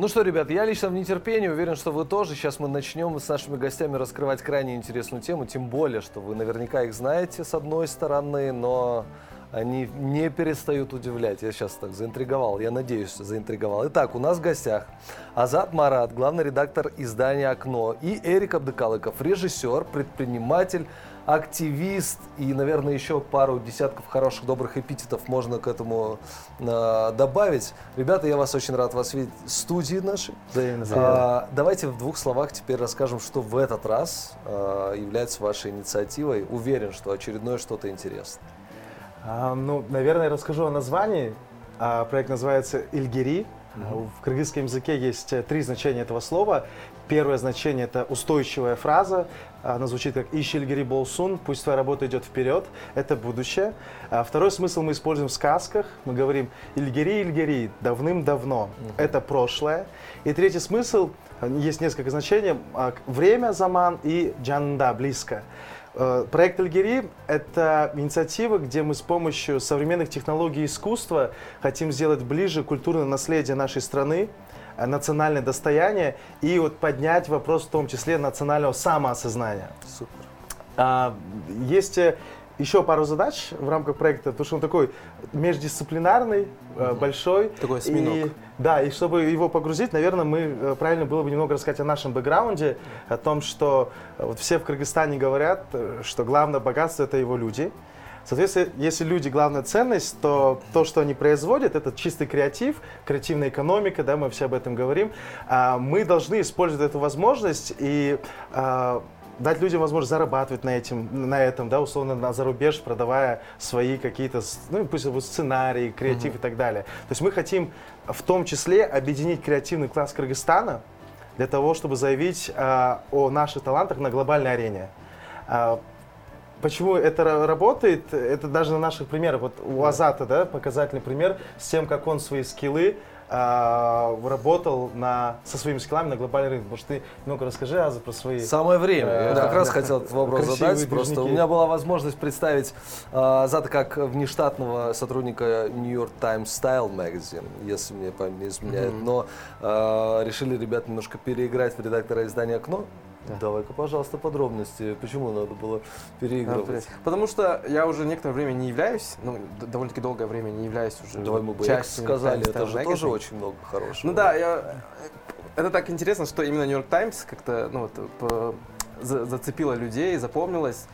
Ну что, ребят, я лично в нетерпении, уверен, что вы тоже. Сейчас мы начнем с нашими гостями раскрывать крайне интересную тему, тем более, что вы наверняка их знаете с одной стороны, но они не перестают удивлять. Я сейчас так заинтриговал, я надеюсь, заинтриговал. Итак, у нас в гостях Азат Марат, главный редактор издания «Окно», и Эрик Абдыкалыков, режиссер, предприниматель, активист и, наверное, еще пару десятков хороших, добрых эпитетов можно к этому э, добавить. Ребята, я вас очень рад вас видеть в студии нашей. А, давайте в двух словах теперь расскажем, что в этот раз э, является вашей инициативой. Уверен, что очередное что-то интересное. А, ну, наверное, расскажу о названии. А, проект называется «Ильгири». В кыргызском языке есть э, три значения этого слова. Первое значение – это устойчивая фраза. Она звучит как «Ищельгири болсун», «Пусть твоя работа идет вперед». Это будущее. А второй смысл мы используем в сказках. Мы говорим «Ильгири, Ильгири» – давным-давно. Угу. Это прошлое. И третий смысл, есть несколько значений. А, время, заман и джанда – близко. Э, проект Альгери – это инициатива, где мы с помощью современных технологий искусства хотим сделать ближе культурное наследие нашей страны, национальное достояние и вот поднять вопрос в том числе национального самоосознания. Супер. А, есть э, еще пару задач в рамках проекта, потому что он такой междисциплинарный, угу. большой. Такой осьминог. И, да, и чтобы его погрузить, наверное, мы правильно было бы немного рассказать о нашем бэкграунде, о том, что вот все в Кыргызстане говорят, что главное богатство это его люди. Соответственно, если люди главная ценность, то то, что они производят, это чистый креатив, креативная экономика, да, мы все об этом говорим. А, мы должны использовать эту возможность и а, дать людям возможность зарабатывать на, этим, на этом, да, условно, на зарубеж, продавая свои какие-то, ну, пусть это сценарии, креатив mm-hmm. и так далее. То есть мы хотим в том числе объединить креативный класс Кыргызстана для того, чтобы заявить а, о наших талантах на глобальной арене. А, Почему это работает? Это даже на наших примерах. Вот у Азата, да, показательный пример с тем, как он свои скиллы а, работал на, со своими скиллами на глобальный рынок. Может, ты много расскажи, Аза, про свои... Самое время. Э, Я да, как раз хотел этот вопрос задать. Движники. Просто у меня была возможность представить а, Азата как внештатного сотрудника New York Times Style Magazine, если мне память не изменяет. Mm-hmm. Но а, решили ребята немножко переиграть в редактора издания «Окно». Да. Давай-ка, пожалуйста, подробности. Почему надо было переигрывать? Потому что я уже некоторое время не являюсь, ну, довольно-таки долгое время не являюсь уже Давай мы бы частью сказали, это же тоже очень много хорошего. Ну да, я, это так интересно, что именно Нью-Йорк Таймс как-то ну, вот, по, за, зацепило людей, запомнилось.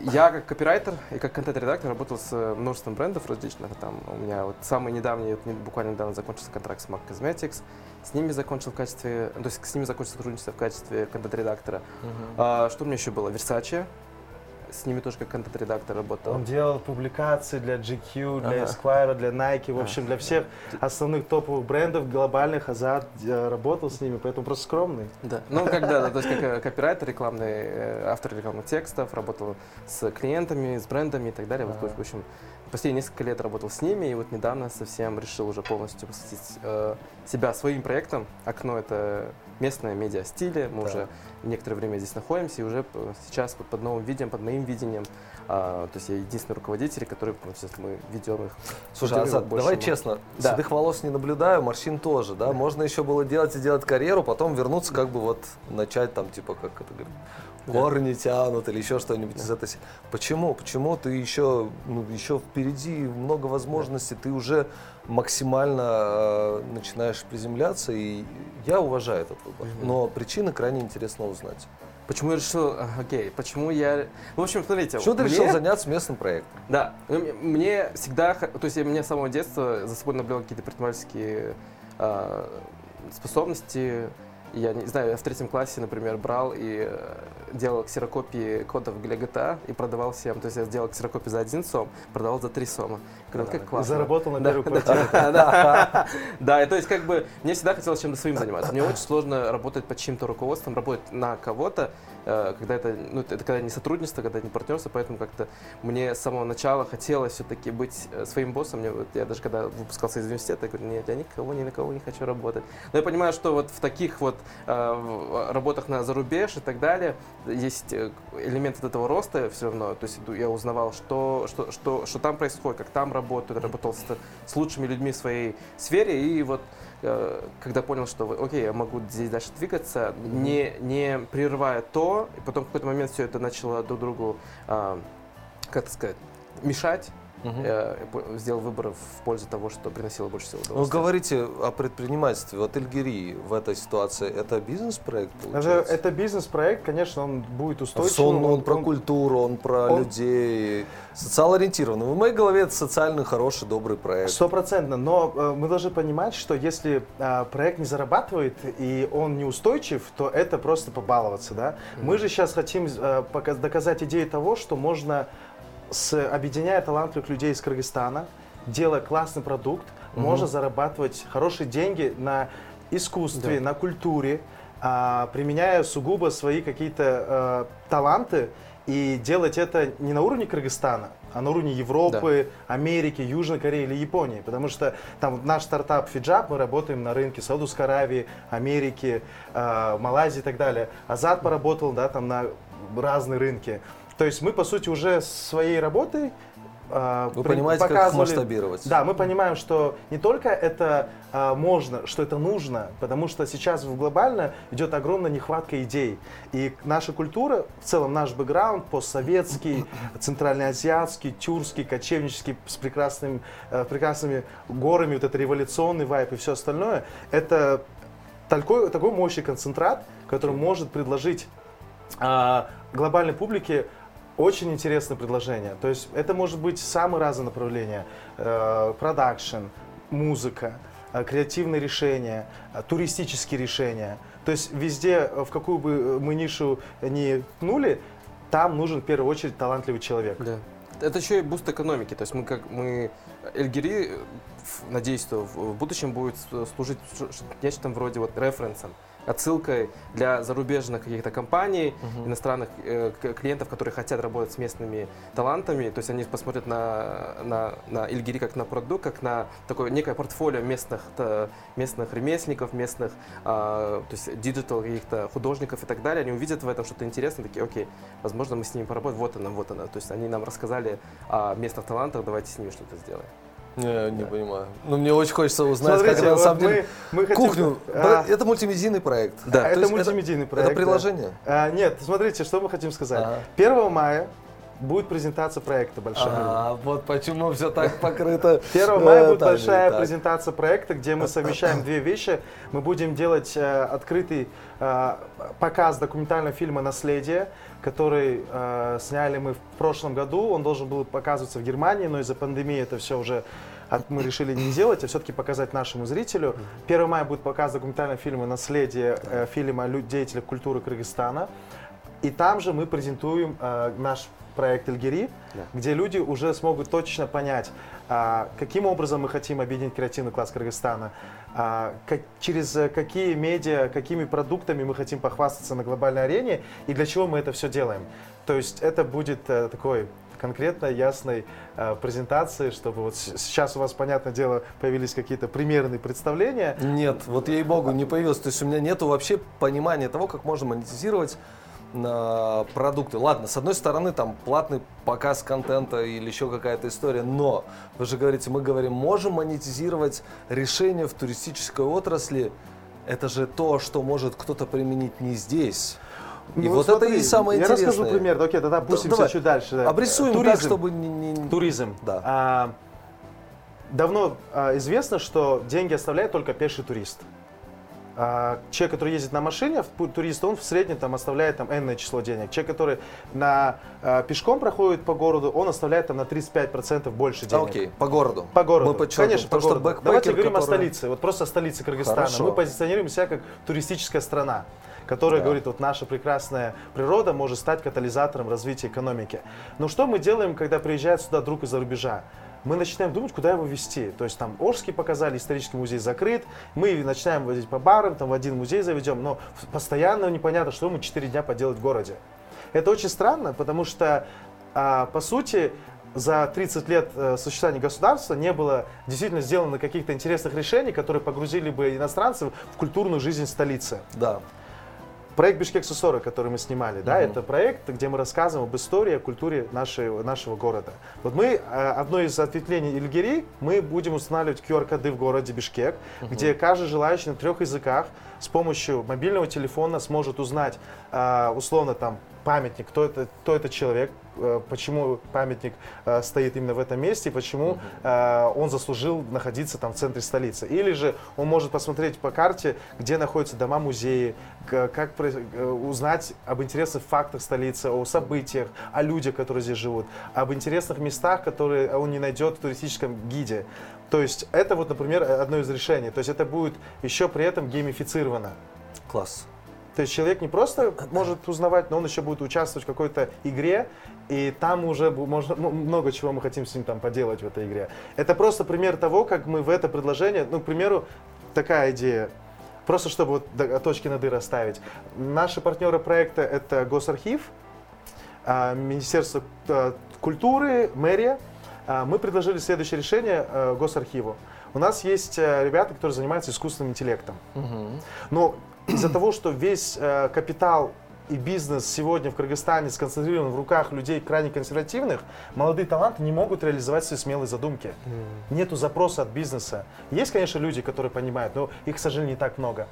Я как копирайтер и как контент-редактор работал с множеством брендов различных. Там у меня вот самый недавний, буквально недавно закончился контракт с MAC Cosmetics. С ними закончил в качестве, то есть с ними закончил сотрудничество в качестве контент-редактора. Uh-huh. А, что у меня еще было? Versace. С ними тоже как контент-редактор работал. Он делал публикации для GQ, для ага. Esquire, для Nike, в общем, для всех основных топовых брендов глобальных. Азат э, работал с ними, поэтому просто скромный. Да, ну когда, то есть как э, копирайтер рекламный, э, автор рекламных текстов, работал с клиентами, с брендами и так далее. Вот, в общем, последние несколько лет работал с ними, и вот недавно совсем решил уже полностью посвятить э, себя своим проектам. «Окно» — это местное медиа стиле, мы да. уже некоторое время здесь находимся, и уже сейчас вот под новым видением, под моим видением, а, то есть я единственный руководитель, который, ну, сейчас мы ведем их. Слушай, Азат, давай много. честно, да. седых волос не наблюдаю, морщин тоже, да? Можно еще было делать и делать карьеру, потом вернуться, как бы вот начать там, типа, как это говорит, корни тянут или еще что-нибудь из этой Почему? Почему ты еще, ну, еще впереди много возможностей, ты уже максимально э, начинаешь приземляться, и я уважаю этот выбор. Но причины крайне интересно узнать. Почему я решил, окей, почему я... В общем, смотрите. Почему ты мне... решил заняться местным проектом? Да, мне всегда, то есть я, мне с самого детства за собой наблюдал какие-то предпринимательские э, способности, я не знаю, я в третьем классе, например, брал и э, делал ксерокопии кодов для GTA и продавал всем. То есть я сделал ксерокопии за один сом, продавал за три сома. Говорю, как классно. Заработал на первую квартиру. Да, да, то есть как бы мне всегда хотелось чем-то своим заниматься. Мне очень сложно работать под чьим-то руководством, работать на кого-то, Э, когда это, ну, это когда не сотрудничество, когда не партнерство, поэтому как-то мне с самого начала хотелось все-таки быть э, своим боссом. Мне, вот, я даже когда выпускался из университета, я говорю, нет, я никого ни на кого не хочу работать. Но я понимаю, что вот в таких вот э, в работах на зарубеж и так далее есть э, элемент от этого роста все равно. То есть я узнавал, что, что, что, что там происходит, как там работают, работал с, с лучшими людьми в своей сфере. И вот э, когда понял, что окей, я могу здесь дальше двигаться, не, не прерывая то, и потом в какой-то момент все это начало друг другу, э, как это сказать, мешать, Мгм. я сделал выбор в пользу того, что приносило больше всего Вы удовольствия. говорите о предпринимательстве. Вот Эльгири в этой ситуации это бизнес-проект Это, получается? это бизнес-проект, конечно, он будет устойчивым. Он, он про культуру, он про он- людей, социал-ориентированный. В моей голове это социальный, хороший, добрый проект. Стопроцентно, но э, мы должны понимать, что если э, проект не зарабатывает и он неустойчив, то это просто побаловаться, да. Мы же сейчас хотим э, доказать идею того, что можно, с, объединяя талантливых людей из Кыргызстана, делая классный продукт, Мгм. можно зарабатывать хорошие деньги на искусстве, Да. на культуре, а, применяя сугубо свои какие-то э, таланты и делать это не на уровне Кыргызстана, а на уровне Европы, Америки, Южной Кореи или Японии. Потому что там наш стартап Фиджаб, мы работаем на рынке Саудовской Аравии, Америки, э, Малайзии и так далее. Азат поработал да, там на разные рынки. То есть мы, по сути, уже своей работой э, Вы понимаете, как масштабировать? да, мы понимаем, что не только это а, можно, что это нужно, потому что сейчас в глобально идет огромная нехватка идей. И наша культура, в целом наш бэкграунд, постсоветский, центральноазиатский, тюркский, кочевнический, с прекрасным, э, прекрасными горами, вот это революционный вайп и все остальное, это такой, такой мощный концентрат, который может предложить а, глобальной публике очень интересное предложение. То есть это может быть самые разные направления. Э, Продакшн, музыка, э, креативные решения, э, туристические решения. То есть везде, в какую бы мы нишу ни пнули, там нужен в первую очередь талантливый человек. Да. Это еще и boost экономики. То есть мы как мы Эльгири, надеюсь, что в будущем будет служить нечто вроде вот референсом, отсылкой для зарубежных каких-то компаний, Мгм. иностранных э, клиентов, которые хотят работать с местными талантами. То есть они посмотрят на, на, на Эльгири как на продукт, как на такое некое портфолио местных, та- местных ремесленников, местных а, то есть digital каких-то художников и так далее. Они увидят в этом что-то интересное, такие, окей, возможно, мы с ними поработаем, вот она, вот она. То есть они нам рассказали о местных талантах, давайте с ними что-то сделаем. Не, не понимаю. Ну, мне очень хочется узнать, Смотрите, как это на вот самом мы, деле... мы хотим- Кухню. А, Это мультимедийный проект. Да. То это мультимедийный проект. Это да. приложение? А, нет, смотрите, что мы хотим сказать. Ага. 1 мая будет презентация проекта большая. А, вот почему все так покрыто. 1 мая э, будет большая презентация проекта, где мы совмещаем две вещи. Мы будем делать э, открытый э, показ документального фильма «Наследие», который э, сняли мы в прошлом году. Он должен был показываться в Германии, но из-за пандемии это все уже от- мы решили не делать, а все-таки показать нашему зрителю. 1 мая будет показ документального фильма «Наследие», э, фильма о лю- деятелях культуры Кыргызстана. И там же мы презентуем э, наш проект Эльгири, Да. где люди уже смогут точно понять, а, каким образом мы хотим объединить креативный класс Кыргызстана, а, как- через э, какие медиа, какими продуктами мы хотим похвастаться на глобальной арене и для чего мы это все делаем. То есть это будет э, такой конкретной, ясной э, презентации, чтобы вот сейчас у вас, понятное дело, появились какие-то примерные представления. Нет, вот ей-богу, не появилось. То есть у меня нету вообще понимания того, как можно монетизировать на продукты. Ладно, с одной стороны, там платный показ контента или еще какая-то история, но вы же говорите, мы говорим, можем монетизировать решения в туристической отрасли. Это же то, что может кто-то применить не здесь. И Ну, вот это смотри, и самое я интересное. расскажу пример. Окей, тогда опустимся давай. чуть дальше. да. Обрисуем Туризм. так, чтобы не... не- Туризм. Да. А, давно а, известно, что деньги оставляет только пеший турист. А, человек, который ездит на машине, турист, он в среднем там оставляет там энное число денег. Человек, который на, а, пешком проходит по городу, он оставляет там на 35% больше А, денег. Окей, по городу. По городу. Мы подчеркиваем, Конечно, по потому что городу. Давайте говорим о который- столице. Вот просто о столице Кыргызстана. Хорошо. Мы позиционируем себя как туристическая страна которая Да. говорит, вот наша прекрасная природа может стать катализатором развития экономики. Но что мы делаем, когда приезжает сюда друг из-за рубежа? Мы начинаем думать, куда его везти. То есть там Орский показали, исторический музей закрыт, мы начинаем возить по барам, там в один музей заведем, но постоянно непонятно, что мы 4 дня поделать в городе. Это очень странно, потому что, а, по сути, за 30 лет э, существования государства не было действительно сделано каких-то интересных решений, которые погрузили бы иностранцев в культурную жизнь столицы. Да. Проект Бишкек 40, который мы снимали, да, это проект, где мы рассказываем об истории, о культуре нашей, нашего города. Вот мы, э, одно из ответвлений Ильгири, мы будем устанавливать QR-коды в городе Бишкек, где каждый желающий на трех языках с помощью мобильного телефона сможет узнать, э, условно, там, памятник, кто это, кто это человек, э, почему памятник э, стоит именно в этом месте, почему э, он заслужил находиться там в центре столицы. Или же он может посмотреть по карте, где находятся дома-музеи, к- как узнать об интересных фактах столицы, о событиях, о людях, которые здесь живут, об интересных местах, которые он не найдет в туристическом гиде. То есть это вот, например, одно из решений. То есть это будет еще при этом геймифицировано. Класс. То есть человек не просто может узнавать, но он еще будет участвовать в какой-то игре, и там уже можно, ну, много чего мы хотим с ним там поделать в этой игре. Это просто пример того, как мы в это предложение, ну, к примеру, такая идея, просто чтобы вот до- точки над «и» расставить. Наши партнеры проекта это Госархив, а, Министерство э, культуры, мэрия. А, Мы предложили следующее решение Госархиву. У нас есть э, ребята, которые занимаются искусственным интеллектом. Мгм. Но из-за того, что весь э, капитал и бизнес сегодня в Кыргызстане сконцентрирован в руках людей крайне консервативных, молодые таланты не могут реализовать свои смелые задумки. Нету запроса от бизнеса. Есть, конечно, люди, которые понимают, но их, к сожалению, не так много.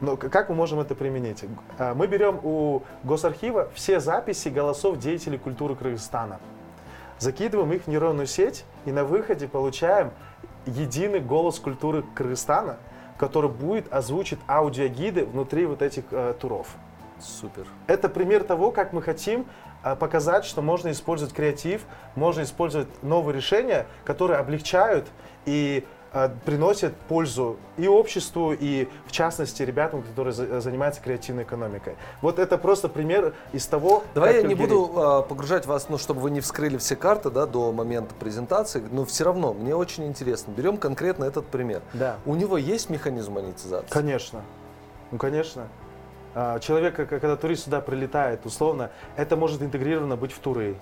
Но к- как мы можем это применить? А, Мы берем у Госархива все записи голосов деятелей культуры Кыргызстана. Закидываем их в нейронную сеть и на выходе получаем единый голос культуры Кыргызстана, который будет озвучить аудиогиды внутри вот этих э, туров. Супер. Это пример того, как мы хотим э, показать, что можно использовать креатив, можно использовать новые решения, которые облегчают и э, приносят пользу и обществу, и в частности ребятам, которые за- занимаются креативной экономикой. Вот это просто пример из того, Давай я не буду а, погружать вас, ну, чтобы вы не вскрыли все карты, да, до момента презентации, но все равно мне очень интересно. Берем конкретно этот пример. Да. У него есть механизм монетизации? Конечно. Ну, конечно. А, Человек, когда турист сюда прилетает, условно, это может интегрировано быть в туры.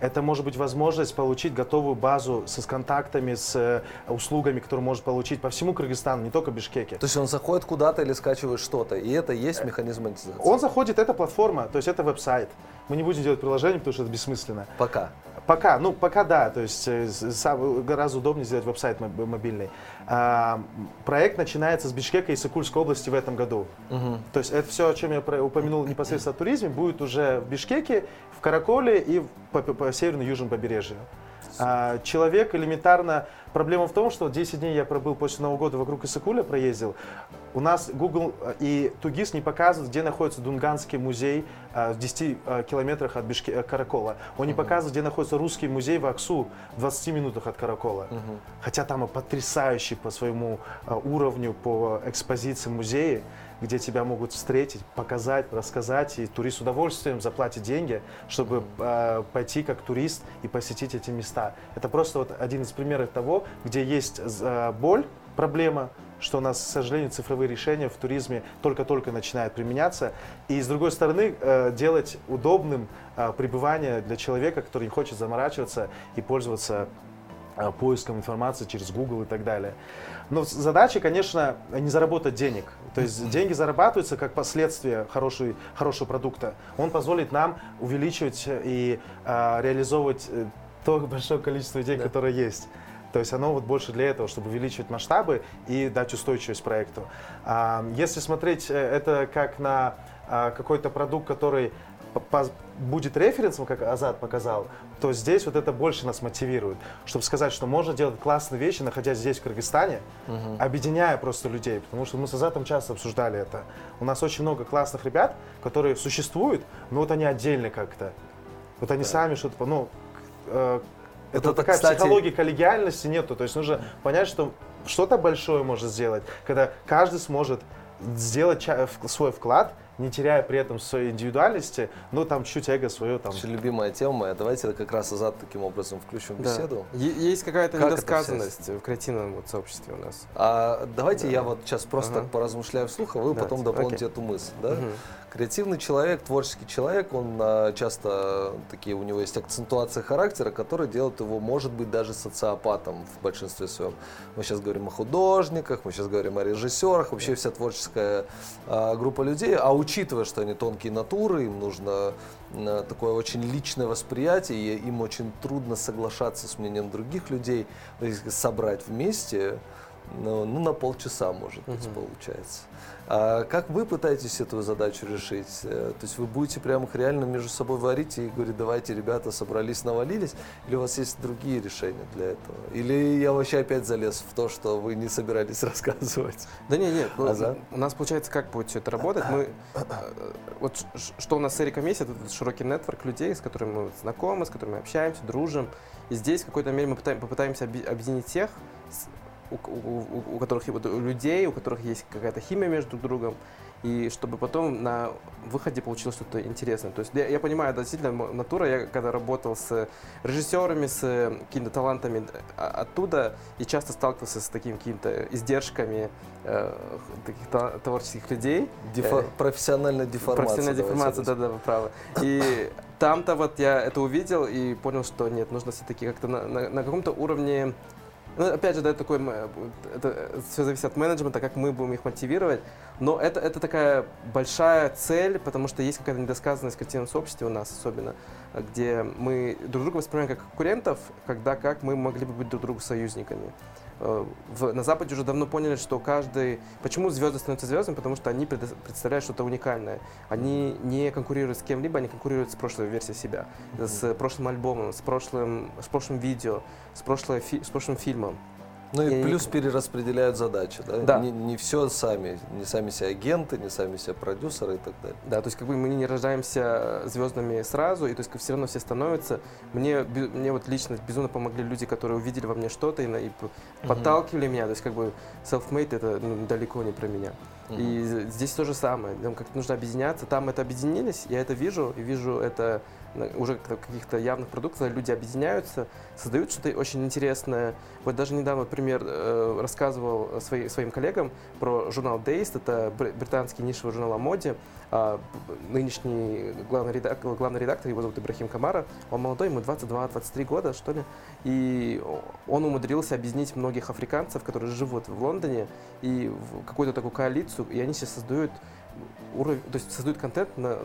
Это может быть возможность получить готовую базу с, с контактами, с э, услугами, которые может получить по всему Кыргызстану, не только Бишкеке. То есть он заходит куда-то или скачивает что-то, и это есть механизм монетизации? Он заходит, это платформа, то есть это веб-сайт. Мы не будем делать приложение, потому что это бессмысленно. Пока. Пока, ну пока да, то есть э, сам- гораздо удобнее сделать веб-сайт моб- мобильный. А, проект начинается с Бишкека и Сыкульской области в этом году. Мгм. То есть это все, о чем я упомянул непосредственно о туризме, будет уже в Бишкеке, в Караколе и по, по, по северному южному побережью. А, человек элементарно... Проблема в том, что 10 дней я пробыл после Нового года вокруг Исыкуля, проездил. У нас Google э, и Тугис не показывают, где находится Дунганский музей э, в 10 э, километрах от Бишке, Каракола. Он не показывает, где находится русский музей в Аксу в 20 минутах от Каракола. Мгм. Хотя там потрясающий по своему уровню, по экспозиции музеи, где тебя могут встретить, показать, рассказать, и турист с удовольствием заплатит деньги, чтобы э, пойти как турист и посетить эти места. Это просто вот один из примеров того, где есть э, боль, проблема, что у нас, к сожалению, цифровые решения в туризме только-только начинают применяться. И с другой стороны, э, делать удобным э, пребывание для человека, который не хочет заморачиваться и пользоваться э, поиском информации через Google и так далее. Но задача, конечно, не заработать денег. То есть деньги зарабатываются как последствие хорошей, хорошего продукта. Он позволит нам увеличивать и э, реализовывать то большое количество идей, Да. которое есть. То есть оно вот больше для этого, чтобы увеличивать масштабы и дать устойчивость проекту. А, Если смотреть э, это как на а, какой-то продукт, который будет референсом, как Азат показал, то здесь вот это больше нас мотивирует, чтобы сказать, что можно делать классные вещи, находясь здесь, в Кыргызстане, Мгм. объединяя просто людей, потому что мы с Азатом часто обсуждали это. У нас очень много классных ребят, которые существуют, но вот они отдельно как-то. Вот они сами что-то, ну, э, это, Это, вот такая кстати- психология коллегиальности нету. То есть нужно понять, что что-то большое может сделать, когда каждый сможет сделать свой вклад не теряя при этом своей индивидуальности, но там чуть эго свое там. Очень любимая тема моя. Давайте как раз Азат таким образом включим Да. беседу. Есть какая-то Как недосказанность в креативном вот сообществе у нас. А давайте Да. я вот сейчас просто Ага. поразмышляю вслух, а вы Да, потом дополните окей. эту мысль. Да? Мгм. Креативный человек, творческий человек, он а, часто такие у него есть акцентуации характера, которые делают его, может быть, даже социопатом в большинстве своем. Мы сейчас говорим о художниках, мы сейчас говорим о режиссерах, вообще вся творческая а, группа людей. А учитывая, что они тонкие натуры, им нужно а, такое очень личное восприятие, и им очень трудно соглашаться с мнением других людей, собрать вместе, ну, ну, на полчаса, может быть, Мгм. получается. А как вы пытаетесь эту задачу решить? Э, То есть вы будете прямо их реально между собой варить и говорить, давайте, ребята, собрались, навалились? Или у вас есть другие решения для этого? Или я вообще опять залез в то, что вы не собирались рассказывать? Да нет, нет. ну, Азат? У нас получается, как будет все это работать. Мы, э, вот что у нас с Эриком есть, это широкий нетворк людей, с которыми мы знакомы, с которыми общаемся, дружим. И здесь в какой-то мере мы пытаем- попытаемся объединить тех, с- у, у- у- которых вот у людей, у которых есть какая-то химия между друг другом, и чтобы потом на выходе получилось что-то интересное. То есть я, я понимаю, это действительно натура. Я когда работал с режиссерами, с э, какими-то талантами а- оттуда, и часто сталкивался с такими какими-то издержками э, таких та- творческих людей. Дефо- Э, профессиональная деформация. Профессиональная деформация, да, да, вы правы. И там-то вот я это увидел и понял, что нет, нужно все-таки как-то на, на- на каком-то уровне ну, опять же, да, это такой, м, это все зависит от менеджмента, как мы будем их мотивировать. Но это, это такая большая цель, потому что есть какая-то недосказанность в креативном сообществе у нас особенно, где мы друг друга воспринимаем как конкурентов, когда как мы могли бы быть друг другу союзниками. Э, в- на Западе уже давно поняли, что каждый... Почему звезды становятся звездами? Потому что они предо- представляют что-то уникальное. Они не конкурируют с кем-либо, они конкурируют с прошлой версией себя, с прошлым альбомом, с прошлым, с прошлым видео, с, прошлой фи- с прошлым фильмом. Ну и не- плюс перераспределяют задачи, да? Да. Не, не все сами, не сами себе агенты, не сами себе продюсеры и так далее. Да, то есть как бы мы не рождаемся звездными сразу, и то есть все равно все становятся. Мне, мне вот лично безумно помогли люди, которые увидели во мне что-то и, и п- подталкивали меня. То есть как бы self-made это ну, далеко не про меня. И з- здесь то же самое. Нам как нужно объединяться. Там это объединились, я это вижу, и вижу это уже как- каких-то явных продуктов, люди объединяются, создают что-то очень интересное. Вот даже недавно, например, э, рассказывал свои- своим коллегам про журнал Days, это бр- британский нишевый журнал о моде. А, нынешний главный редактор, главный редактор, его зовут Ибрахим Камара, он молодой, ему 22-23 года, что ли, и он умудрился объединить многих африканцев, которые живут в Лондоне, и в какую-то такую коалицию, и они сейчас создают уровень, то есть создают контент на,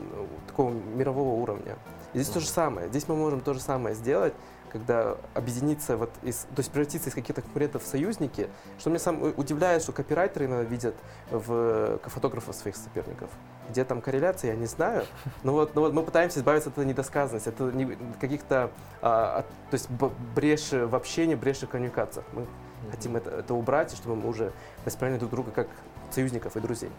такого мирового уровня. И здесь то же самое. Здесь мы можем то же самое сделать, когда объединиться, вот из, то есть превратиться из каких-то конкурентов в союзники, что меня сам удивляет, что копирайтеры иногда видят в фотографов своих соперников. Где там корреляция, я не знаю. Но вот, но вот мы пытаемся избавиться от этой недосказанности, от каких-то, а, от- то есть в общении, бреши в коммуникациях. Мы хотим это, это убрать, чтобы мы уже воспринимали друг друга как союзников и друзей.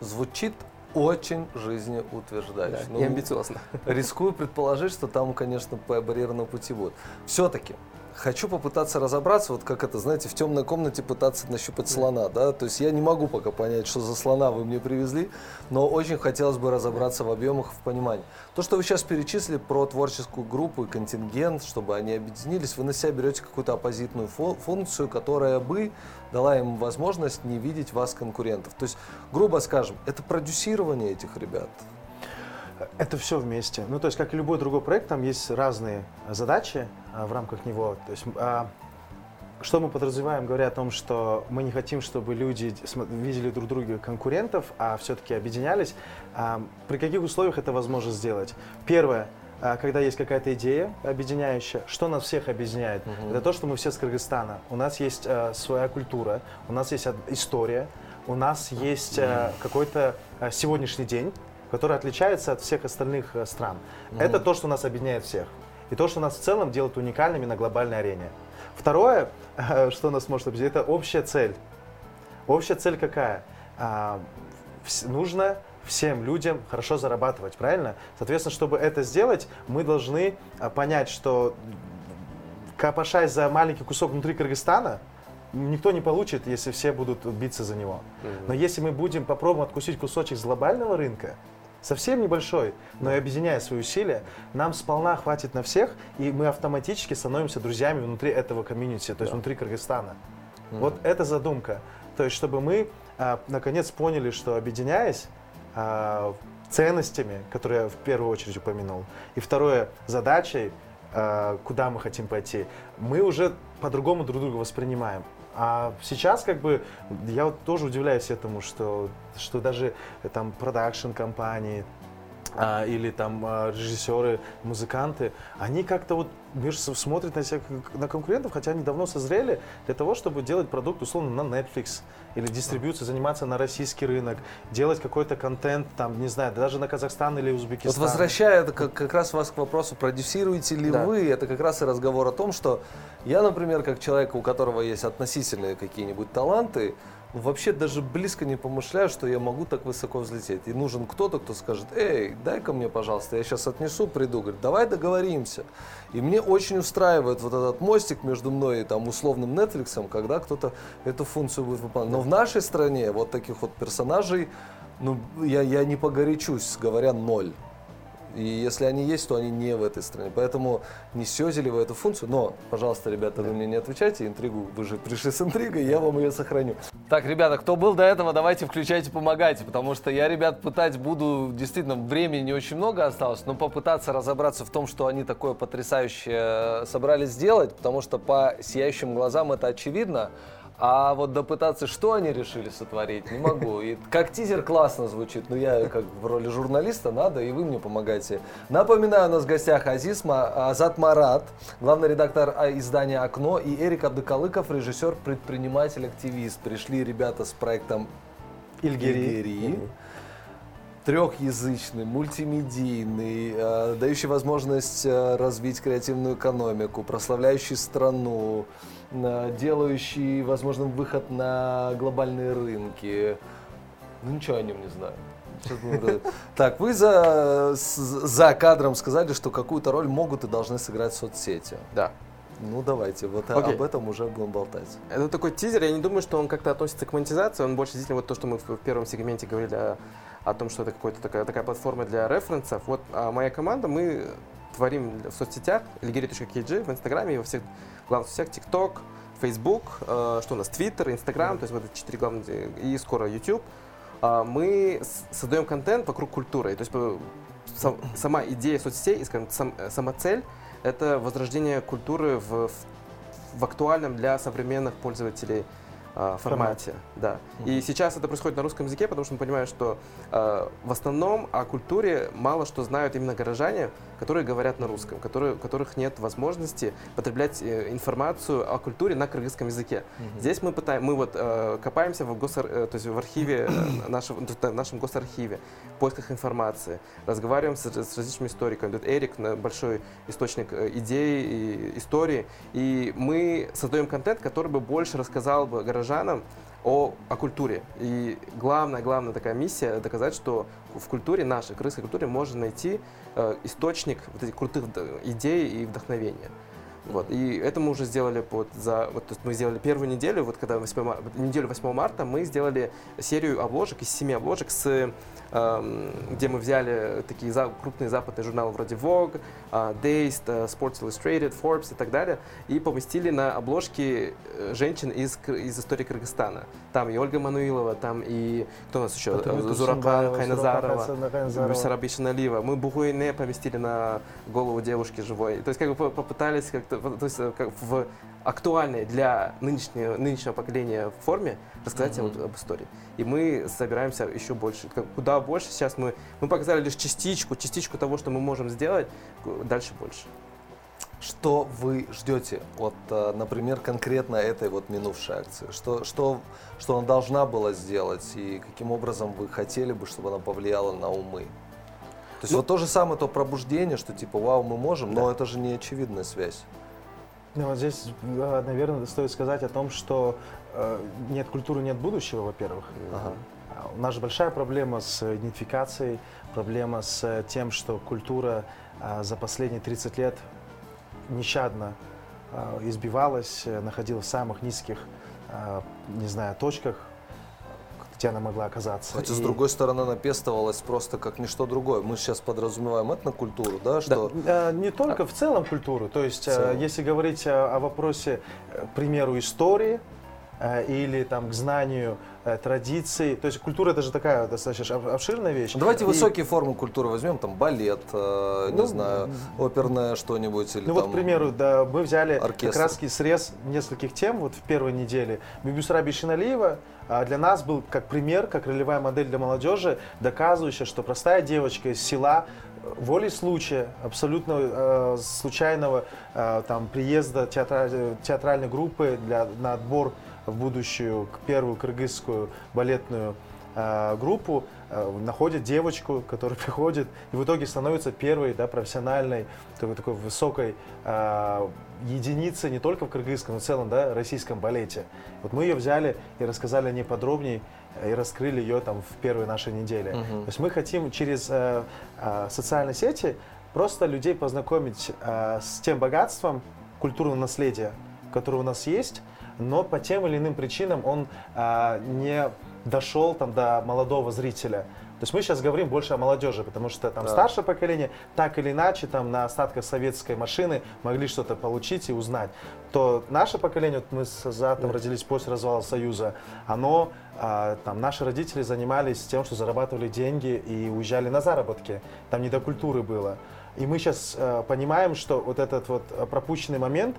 Звучит очень жизнеутверждающе. Да, Ну, и амбициозно. Рискую предположить, что там, конечно, по барьерному пути будет. Все-таки хочу попытаться разобраться, вот как это, знаете, в темной комнате пытаться нащупать слона, да, то есть я не могу пока понять, что за слона вы мне привезли, но очень хотелось бы разобраться в объемах, в понимании. То, что вы сейчас перечислили про творческую группу и контингент, чтобы они объединились, вы на себя берете какую-то оппозитную фу- функцию, которая бы дала им возможность не видеть вас конкурентов. То есть, грубо скажем, это продюсирование этих ребят. Это все вместе. Ну, то есть, как и любой другой проект, там есть разные задачи в рамках него. То есть, а, что мы подразумеваем, говоря о том, что мы не хотим, чтобы люди видели друг друга конкурентов, а все-таки объединялись. А, при каких условиях это возможно сделать? Первое, а, когда есть какая-то идея объединяющая, что нас всех объединяет? Мгм. Это то, что мы все с Кыргызстана. У нас есть а, своя культура, у нас есть история, у нас есть а, какой-то а, сегодняшний день, который отличается от всех остальных а, стран. Это то, что нас объединяет всех. И то, что нас в целом делает уникальными на глобальной арене. Второе, что нас может объединить, это общая цель. Общая цель какая? А, нужно всем людям хорошо зарабатывать, правильно? Соответственно, чтобы это сделать, мы должны а, понять, что копошась за маленький кусок внутри Кыргызстана, никто не получит, если все будут биться за него. Но если мы будем попробуем откусить кусочек с глобального рынка, совсем небольшой, но и объединяя свои усилия, нам сполна хватит на всех, и мы автоматически становимся друзьями внутри этого комьюнити, то есть внутри Кыргызстана. Вот это задумка. То есть, чтобы мы а, наконец поняли, что объединяясь а, ценностями, которые я в первую очередь упомянул, и второе, задачей, а, куда мы хотим пойти, мы уже по-другому друг друга воспринимаем. А сейчас как бы я вот тоже удивляюсь этому, что, что даже э, там продакшн компании, а, или там а, режиссеры, музыканты, они как-то вот между смотрят на себя на конкурентов, хотя они давно созрели для того, чтобы делать продукт условно на Netflix или дистрибьюцию, заниматься на российский рынок, делать какой-то контент там, не знаю, даже на Казахстан или Узбекистан. Вот возвращая это как, как раз вас к вопросу, продюсируете ли Да. вы, это как раз и разговор о том, что я, например, как человек, у которого есть относительные какие-нибудь таланты, вообще даже близко не помышляю, что я могу так высоко взлететь. И нужен кто-то, кто скажет, эй, дай-ка мне, пожалуйста, я сейчас отнесу, приду, говорит, давай договоримся. И мне очень устраивает вот этот мостик между мной и там условным Netflix, когда кто-то эту функцию будет выполнять. Но в нашей стране вот таких вот персонажей, ну, я, я не погорячусь, говоря ноль. И если они есть, то они не в этой стране. Поэтому несете ли вы эту функцию? Но, пожалуйста, ребята, вы мне не отвечайте. Интригу, вы же пришли с интригой, я вам ее сохраню. Так, ребята, кто был до этого, давайте включайте, помогайте. Потому что я, ребят, пытать буду, действительно, времени не очень много осталось, но попытаться разобраться в том, что они такое потрясающее э, собрались сделать. Потому что по сияющим глазам это очевидно. А вот допытаться, что они решили сотворить, не могу. И как тизер классно звучит, но я как в роли журналиста надо, и вы мне помогаете. Напоминаю, у нас в гостях Азиз Азат Марат, главный редактор а, издания «Окно», и Эрик Абдыкалыков, режиссер, предприниматель, активист. Пришли ребята с проектом Ильгири. Ильгири. Трехязычный, мультимедийный, э, дающий возможность э, развить креативную экономику, прославляющий страну, делающий возможным выход на глобальные рынки. Ну ничего о нем не знаю. Так, вы за, за кадром сказали, что какую-то роль могут и должны сыграть соцсети. Да. Ну давайте, вот Окей. об этом уже будем болтать. Это такой тизер, я не думаю, что он как-то относится к монетизации, он больше действительно вот то, что мы в в первом сегменте говорили о, о том, что это какая-то такая, такая платформа для референсов. Вот а, моя команда, мы творим в соцсетях, ligeri.kg, в Инстаграме, и во всех главных соцсетях, ТикТок, Фейсбук, э, что у нас, Твиттер, Инстаграм, то есть вот эти четыре главных, и скоро YouTube. А, мы создаем контент вокруг культуры, то есть э, сам- сама идея соцсетей, и, скажем, сам- э, сама цель — это возрождение культуры в, в в актуальном для современных пользователей формате. Да. И сейчас это происходит на русском языке, потому что мы понимаем, что в основном о культуре мало что знают именно горожане, которые говорят на русском, которые, у которых нет возможности потреблять э, информацию о культуре на кыргызском языке. Здесь мы пытаем, мы вот э, копаемся в, госар, э, то есть в архиве э, нашего, в нашем госархиве, в поисках информации, разговариваем с, с различными историками. Тут Эрик большой источник э, идей и истории, и мы создаем контент, который бы больше рассказал бы горожанам о, о культуре. И главная, главная такая миссия доказать, что в культуре нашей, крымской культуре, можно найти э, источник вот этих крутых д- идей и вдохновения. Вот. И это мы уже сделали под, за, вот, то есть мы сделали первую неделю, вот когда 8, мар- вот неделю 8 марта мы сделали серию обложек из семи обложек, с, эм, где мы взяли такие за- крупные западные журналы вроде Vogue, э, Dazed, э, Sports Illustrated, Forbes и так далее, и поместили на обложки э, женщин из, из истории Кыргызстана. Там и Ольга Мануилова, там и кто у нас еще? Э, Турсунбаева, Хайназарова. Бисара Налива. Мы Бугуине поместили на голову девушки живой. То есть как бы по- попытались как-то, то есть э, как в актуальной для нынешнего, нынешнего поколения форме рассказать Мгм. вот об истории. И мы собираемся еще больше, как- куда больше. Сейчас мы, мы показали лишь частичку, частичку того, что мы можем сделать, дальше больше. Что вы ждете от, э, например, конкретно этой вот минувшей акции? Что, что, что она должна была сделать и каким образом вы хотели бы, чтобы она повлияла на умы? То есть Ну- вот то же самое, то пробуждение, что типа, вау, мы можем, но Да. это же не очевидная связь. Ну, вот здесь, э, наверное, стоит сказать о том, что э, нет культуры, нет будущего, во-первых. Ага. А У нас же большая проблема с идентификацией, проблема с э, тем, что культура а, за последние 30 лет нещадно а, избивалась, э, находилась в самых низких э, не знаю, точках, где она могла оказаться. Хотя, с И- другой стороны, она пестовалась просто как ничто другое. Мы сейчас подразумеваем этнокультуру, да, что... Э, Не только в целом культуру, то есть, э, если говорить о, о вопросе, э, к примеру, истории э, или там к знанию э, традиций, то есть культура это же такая достаточно об- обширная вещь. Давайте И- высокие формы культуры возьмем, там балет, э, не Ну, знаю, оперное что-нибудь или Ну там... вот, к примеру, да, мы взяли оркестр. как раз срез нескольких тем вот в первой неделе. Бибюсра Бишиналиева а, для нас был как пример, как ролевая модель для молодежи, доказывающая, что простая девочка из села э, волей случая, абсолютно э, случайного э, там, приезда театра- театральной группы для, на отбор в будущую к первую кыргызскую балетную э, группу, э, находит девочку, которая приходит и в итоге становится первой да, профессиональной такой, такой высокой э, единицей не только в кыргызском, но в целом да, российском балете. Вот мы ее взяли и рассказали о ней подробнее э, и раскрыли ее там в первой нашей неделе. Мгм. То есть мы хотим через э, э, социальные сети просто людей познакомить э, с тем богатством культурного наследия, которое у нас есть, но по тем или иным причинам он а, не дошел там до молодого зрителя. То есть мы сейчас говорим больше о молодежи, потому что там Да. старшее поколение так или иначе там на остатках советской машины могли что-то получить и узнать. То наше поколение, вот мы с Азатом родились после развала Союза, оно, а, там наши родители занимались тем, что зарабатывали деньги и уезжали на заработки. Там не до культуры было. И мы сейчас понимаем, что вот этот вот э, пропущенный момент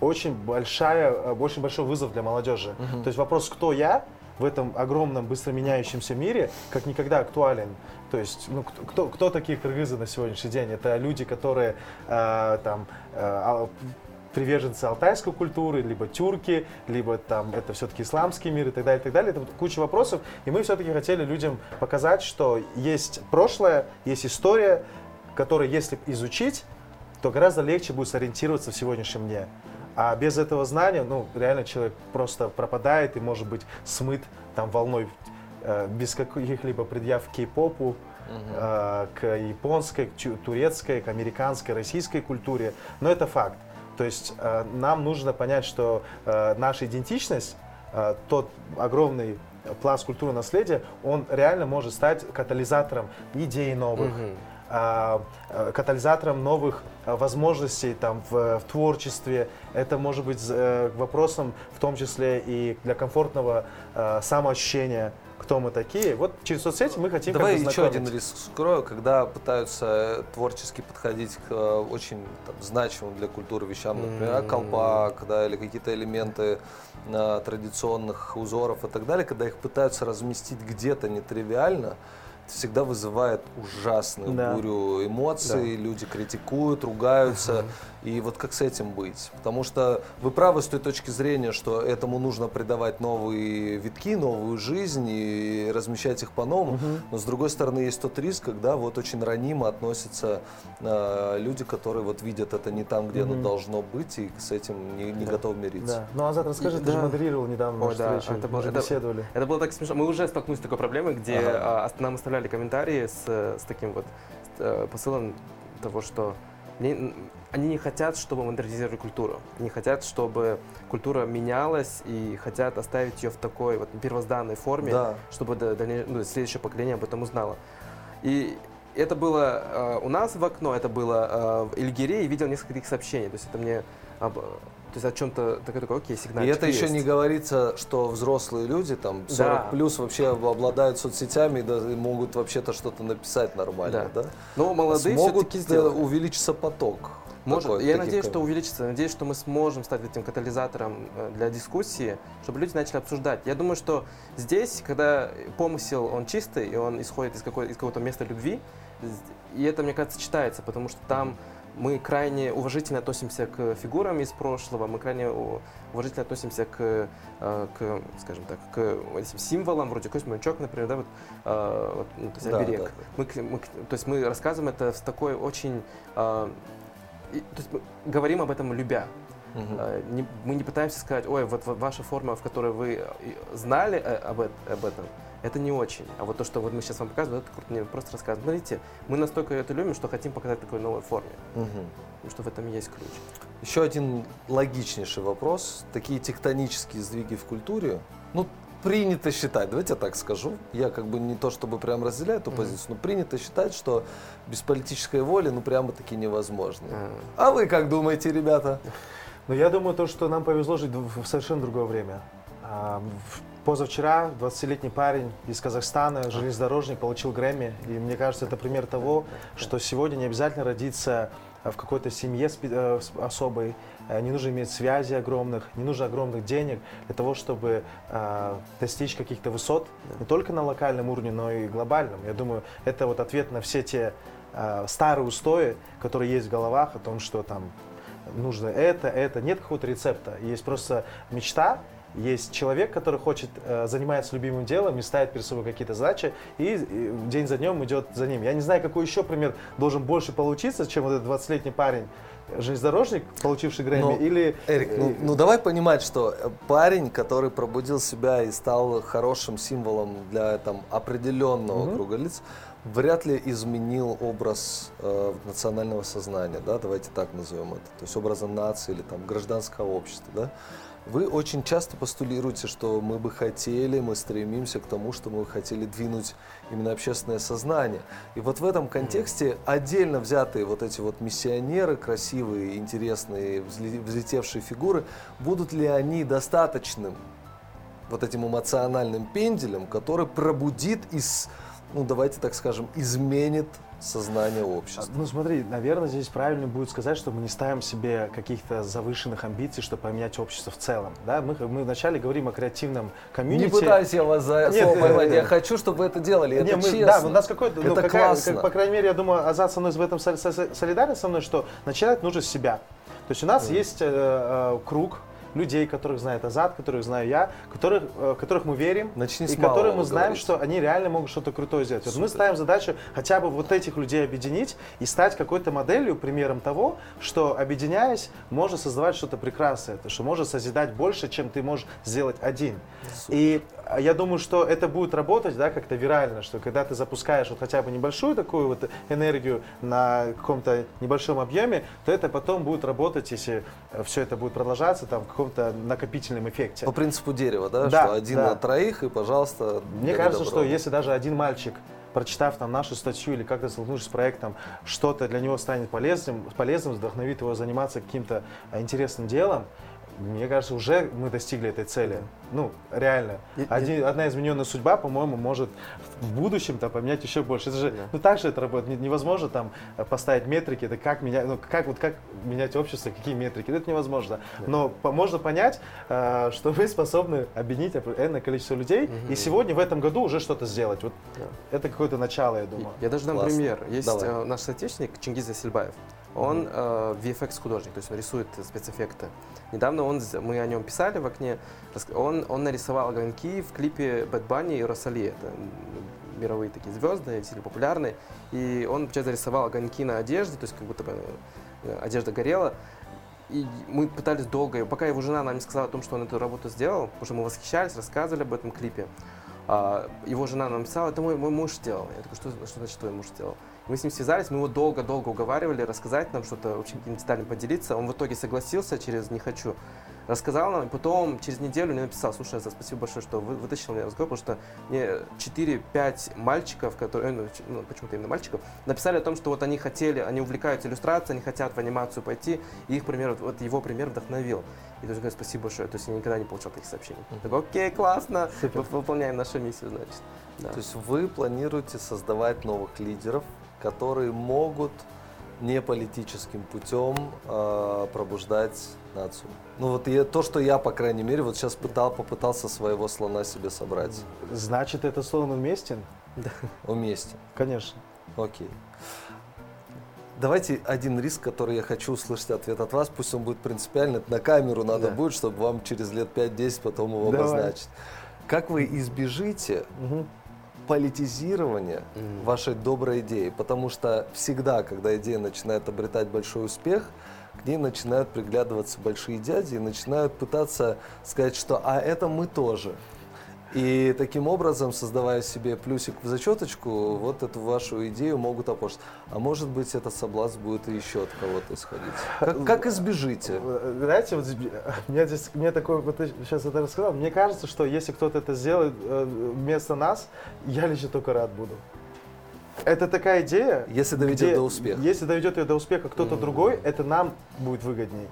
очень большая, э, очень большой вызов для молодежи. То есть вопрос, кто я в этом огромном, быстро меняющемся мире, как никогда актуален. То есть, ну, кто, кто, такие кыргызы на сегодняшний день? Это люди, которые э, там э, приверженцы алтайской культуры, либо тюрки, либо там это все-таки исламский мир и так далее, и так далее. Это вот куча вопросов. И мы все-таки хотели людям показать, что есть прошлое, есть история, которую если изучить, то гораздо легче будет сориентироваться в сегодняшнем дне. А без этого знания, ну, реально человек просто пропадает и может быть смыт там волной э, без каких-либо предъяв к кей-попу, э, к японской, к турецкой, к американской, российской культуре. Но это факт. То есть э, нам нужно понять, что э, наша идентичность, э, тот огромный пласт культурного наследия, он реально может стать катализатором идей новых, Мгм. А, э, катализатором новых э, возможностей там, в, в творчестве. Это может быть э, вопросом в том числе и для комфортного самоощущения, кто мы такие. Вот через соцсети мы хотим Давай как бы еще один риск скрою, когда пытаются творчески подходить к очень там, значимым для культуры вещам, например, М. колпак, да, или какие-то элементы э, традиционных узоров и так далее, когда их пытаются разместить где-то нетривиально, всегда вызывает ужасную Да. бурю эмоций, люди критикуют, ругаются. И вот как с этим быть? Потому что вы правы с той точки зрения, что этому нужно придавать новые витки, новую жизнь и размещать их по-новому. Но с другой стороны есть тот риск, когда вот очень ранимо относятся э, люди, которые вот видят это не там, где оно Мгм. должно быть, и с этим не, не Да. готовы мириться. Да. Ну, Азат, расскажи, И- ты же да. модерировал недавно Ой, нашу да, встречу, это мы было- же это- беседовали. Это было так смешно. Мы уже столкнулись с такой проблемой, где Ага. а, нам оставляли комментарии с, с таким вот э, посылом того, что не- они не хотят, чтобы модернизировали культуру. Не хотят, чтобы культура менялась и хотят оставить ее в такой вот первозданной форме, Да. чтобы дальней- ну, следующее поколение об этом узнало. И это было э, у нас в окно, это было э, в Эльгире, и видел несколько таких сообщений. То есть это мне об- то есть о чем-то такой, такой окей, И сигнальчик это еще есть. не говорится, что взрослые люди, там, 40 Да. плюс, вообще обладают соцсетями и да- и могут вообще-то что-то написать нормально, да? Но молодые Смогут все-таки э, сделают. увеличиться поток. Может, такой, я надеюсь, что ком- увеличится. Надеюсь, что мы сможем стать этим катализатором э, для дискуссии, чтобы люди начали обсуждать. Я думаю, что здесь, когда помысел, он чистый, и он исходит из, какой, из какого-то места любви, и это, мне кажется, читается, потому что там мы крайне уважительно относимся к фигурам из прошлого, мы крайне уважительно относимся к, э, к скажем так, к этим символам, вроде космичок, например, да, вот, э, вот, ну, то есть Да, оберег. да, да. Мы, мы то есть мы рассказываем это с такой очень... э, то есть мы говорим об этом любя. Э, не- мы не пытаемся сказать, ой, вот, вот ваша форма, в которой вы знали об, об этом, это не очень. А вот то, что вот мы сейчас вам показываем, это круто. Не, просто рассказываем. Смотрите, мы настолько это любим, что хотим показать в такой новой форме. Мгм. Потому что в этом есть ключ. Еще один логичнейший вопрос. Такие тектонические сдвиги в культуре. Ну, принято считать, давайте я так скажу, я как бы не то чтобы прям разделяю эту позицию, но принято считать, что без политической воли, ну, прямо таки невозможно. А вы как думаете, ребята? Ну, я думаю, то, что нам повезло жить в в совершенно другое время. Позавчера 20-летний парень из Казахстана, железнодорожник, получил Грэмми. И мне кажется, это пример того, что сегодня не обязательно родиться в какой-то семье э, особой, э, не нужно иметь связи огромных, не нужно огромных денег для того, чтобы э, достичь каких-то высот не только на локальном уровне, но и глобальном. Я думаю, это вот ответ на все те э, старые устои, которые есть в головах о том, что там нужно это, это. Нет какого-то рецепта. Есть просто мечта, есть человек, который хочет, э, занимается любимым делом и ставит перед собой какие-то задачи, и, день за днем идет за ним. Я не знаю, какой еще пример должен больше получиться, чем вот этот 20-летний парень, э, железнодорожник, получивший Грэмми, Но, или... Эрик, ну, э, ну давай понимать, что парень, который пробудил себя и стал хорошим символом для там, определенного Мгм. круга лиц, вряд ли изменил образ э, национального сознания, да, давайте так назовем это, то есть образа нации или там гражданского общества, да. Вы очень часто постулируете, что мы бы хотели, мы стремимся к тому, что мы хотели двинуть именно общественное сознание. И вот в этом контексте отдельно взятые вот эти вот миссионеры, красивые, интересные, взле- взлетевшие фигуры, будут ли они достаточным вот этим эмоциональным пенделем, который пробудит из, ну давайте так скажем, изменит сознание общества? Ну смотри, наверное, здесь правильно будет сказать, что мы не ставим себе каких-то завышенных амбиций, чтобы поменять общество в целом. Да? Мы, мы вначале говорим о креативном комьюнити. Не пытаюсь я вас за Нет, слово поймать, я хочу, чтобы вы это делали, это мы- честно. Да, у нас какой-то, ну, Это какая- классно. как, по крайней мере, я думаю, Азат со мной в этом со- со- солидарен со мной, что начинать нужно с себя. То есть у нас есть э, э, круг людей, которых знает Азат, которых знаю я, которых, э, которых мы верим, Начни и малого мы знаем, говорить. что они реально могут что-то крутое сделать. Вот мы Супер. ставим задачу хотя бы вот этих людей объединить и стать какой-то моделью, примером того, что объединяясь, можно создавать что-то прекрасное, то, что можно созидать больше, чем ты можешь сделать один. И а, я думаю, что это будет работать, да, как-то вирально, что когда ты запускаешь вот хотя бы небольшую такую вот энергию на каком-то небольшом объеме, то это потом будет работать, если все это будет продолжаться, там, в каком-то накопительном эффекте. По принципу дерева, да, Да, что один да. на троих, и, пожалуйста, Мне кажется, добро. что если даже один мальчик прочитав там нашу статью или как-то столкнувшись с проектом, что-то для него станет полезным, полезным, вдохновит его заниматься каким-то а, интересным делом, мне кажется, уже мы достигли этой цели. Ну, реально. И- Один- одна измененная судьба, по-моему, может в будущем там, поменять еще больше. Это же, Да. ну так же это работает. Не- Невозможно там э, поставить метрики, это как менять, ну, как, вот, как менять общество, какие метрики, это невозможно. Но по- можно понять, э, что вы способны объединить определенное количество людей, и сегодня в этом году уже что-то сделать. Вот Да. это какое-то начало, я думаю. Я даже дам Классно. пример. Есть Давай. э, наш соотечественник Чингиз Асельбаев. Он э, VFX художник, то есть он рисует спецэффекты. Недавно он, мы о нем писали в окне, он, он нарисовал огоньки в клипе Bad Bunny и Росали. Это мировые такие звезды, сильно популярные. И он, получается, зарисовал огоньки на одежде, то есть как будто бы э, одежда горела. И мы пытались долго, пока его жена нам не сказала о том, что он эту работу сделал, потому что мы восхищались, рассказывали об этом клипе. А, его жена нам писала, это мой, мой муж сделал. Я такой, что, что значит твой муж сделал? Мы с ним связались, мы его долго-долго уговаривали рассказать нам что-то, вообще какими-то деталями поделиться. Он в итоге согласился через «не хочу». Рассказал нам, и потом через неделю мне написал, слушай, Азат, спасибо большое, что вы, вытащил меня разговор, потому что мне 4-5 мальчиков, которые, э, ну, ну, почему-то именно мальчиков, написали о том, что вот они хотели, они увлекаются иллюстрацией, они хотят в анимацию пойти, и их пример, вот его пример вдохновил. И тоже говорю, спасибо большое, то есть я никогда не получал таких сообщений. Я такой, окей, классно, Супер. вы- выполняем нашу миссию, значит. Да. То есть вы планируете создавать новых лидеров, которые могут не политическим путем э, пробуждать нацию. Ну вот я, то, что я, по крайней мере, вот сейчас пытал, попытался своего слона себе собрать Значит, это слон уместен? вместе. Конечно. Окей. Давайте один риск, который я хочу услышать ответ от вас, пусть он будет принципиальный, это на камеру надо Да. будет, чтобы вам через лет 5-10 потом его Давай. обозначить. Как вы избежите Мгм. Политизирования Мгм. вашей доброй идеи, потому что всегда, когда идея начинает обретать большой успех, к ней начинают приглядываться большие дяди и начинают пытаться сказать, что а это мы тоже. И таким образом, создавая себе плюсик в зачеточку, вот эту вашу идею могут опошить. А может быть, этот соблазн будет еще от кого-то исходить. Как, как избежите? Э, Знаете, вот мне здесь, мне такой, вот ты сейчас это рассказал, мне кажется, что если кто-то это сделает э, вместо нас, я лично только рад буду. Это такая идея. Если доведет где- до успеха. Если доведет ее до успеха кто-то Мгм. другой, это нам будет выгодней.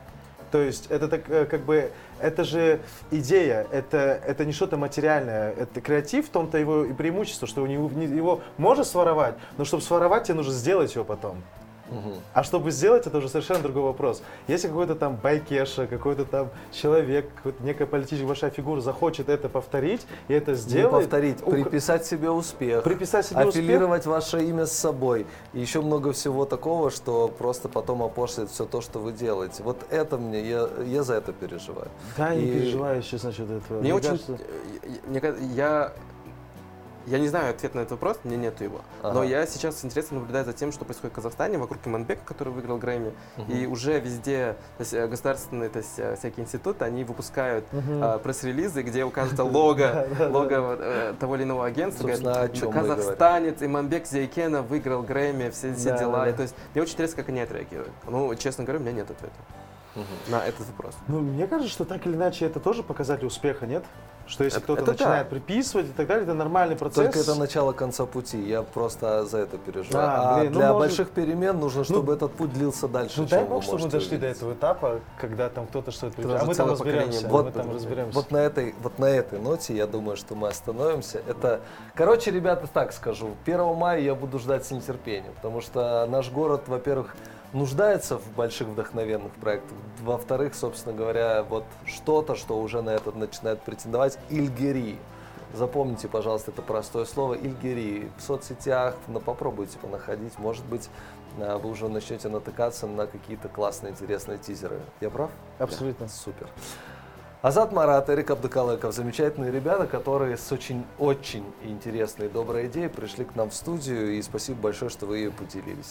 То есть это так, э, как бы, это же идея, это, это не что-то материальное, это креатив, в том-то его и преимущество, что у него, не- его можно своровать, но чтобы своровать, тебе нужно сделать его потом. А чтобы сделать, это уже совершенно другой вопрос. Если какой-то там байкеша, какой-то там человек, некая политическая большая фигура захочет это повторить и это Не сделает, повторить, ук- приписать себе успех. приписать себе успех, Апеллировать ваше имя с собой. И еще много всего такого, что просто потом опошлит все то, что вы делаете. Вот это мне, я, я за это переживаю. Да, не И- переживаю сейчас насчет этого. Мне очень... кажется- э, мне я... Я не знаю ответ на этот вопрос, меня нету его. Но Ага. я сейчас с интересом наблюдаю за тем, что происходит в Казахстане, вокруг Иманбека, который выиграл Грэмми. Мгм. И уже везде то есть, э, государственные то есть, э, всякие институты, они выпускают Мгм. э, пресс-релизы, где указывается лого, лого э, того или иного агентства. Казахстанец Иманбек Зейкена выиграл Грэмми, все, дела. то есть мне очень интересно, как они отреагируют. Ну, честно говоря, у меня нет ответа Мгм. на этот вопрос. Ну, мне кажется, что так или иначе это тоже показатель успеха, нет? Что если кто-то начинает да. приписывать и так далее, это нормальный процесс. Только это начало конца пути. Я просто за это переживаю. Да, а блин, ну, для может- больших перемен нужно, чтобы этот путь длился дальше. Ну дай бог, что мы дошли до увидеть. этого этапа, когда там кто-то что-то придумал. А мы там разберемся. будет. мы там разберемся. Вот на этой, вот на этой ноте я думаю, что мы остановимся. Это, короче, ребята, так скажу. 1 мая я буду ждать с нетерпением, потому что наш город, во-первых, нуждается в больших вдохновенных проектах. Во-вторых, собственно говоря, вот что-то, что уже на это начинает претендовать, Ильгери. Запомните, пожалуйста, это простое слово Ильгери. В соцсетях, ну, попробуйте понаходить. Может быть, а, вы уже начнете натыкаться на какие-то классные, интересные тизеры. Я прав? Абсолютно. Супер. Азат Марат, Эрик Абдыкалыков, замечательные ребята, которые с очень-очень интересной и доброй идеей пришли к нам в студию. И спасибо большое, что вы ее поделились.